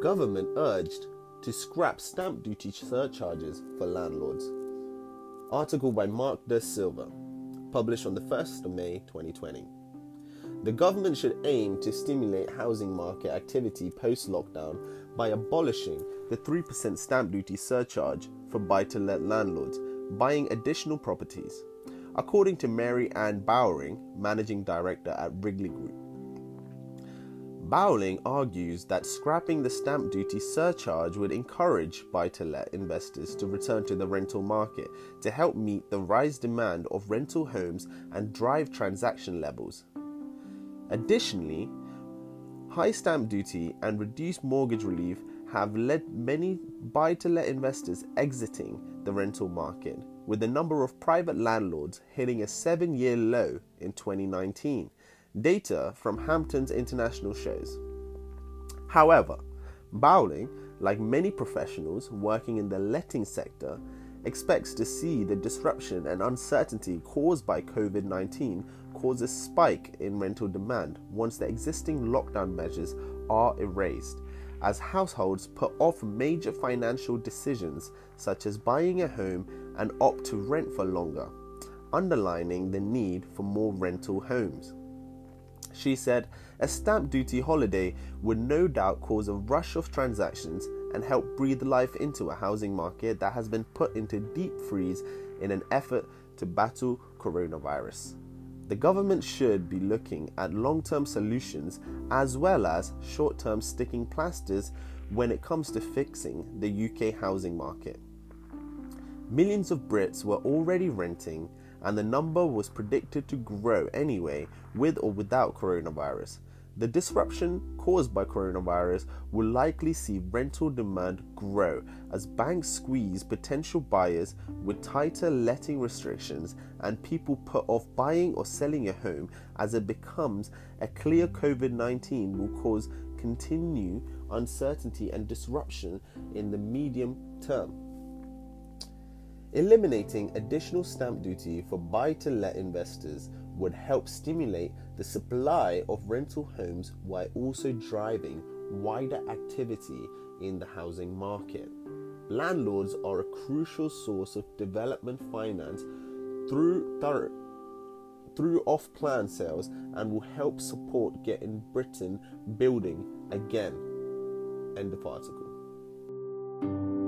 government urged to scrap stamp duty surcharges for landlords. Article by Mark De Silva, published on the 1st of May 2020. The government should aim to stimulate housing market activity post lockdown by abolishing the 3% stamp duty surcharge for buy to let landlords buying additional properties, according to Mary Ann Bowring, managing director at Ringley Group. Bowring argues that scrapping the stamp duty surcharge would encourage buy to let investors to return to the rental market to help meet the rise demand of rental homes and drive transaction levels. Additionally, high stamp duty and reduced mortgage relief have led many buy to let investors exiting the rental market, with the number of private landlords hitting a seven year low in 2019 data from Hamptons International shows. However, Bowring, like many professionals working in the letting sector, expects to see the disruption and uncertainty caused by COVID 19 cause a spike in rental demand once the existing lockdown measures are erased, as households put off major financial decisions such as buying a home and opt to rent for longer, underlining the need for more rental homes. She said a stamp duty holiday would no doubt cause a rush of transactions and help breathe life into a housing market that has been put into deep freeze in an effort to battle coronavirus. The government should be looking at long term solutions as well as short term sticking plasters when it comes to fixing the UK housing market. Millions of Brits were already renting and the number was predicted to grow anyway, with or without coronavirus. The disruption caused by coronavirus will likely see rental demand grow as banks squeeze potential buyers with tighter letting restrictions and people put off buying or selling a home as it becomes a clear COVID 19 will cause continued uncertainty and disruption in the medium term. Eliminating additional stamp duty for buy to let investors would help stimulate the supply of rental homes while also driving wider activity in the housing market. Landlords are a crucial source of development finance through through off-plan sales and will help support getting Britain building again. End of article.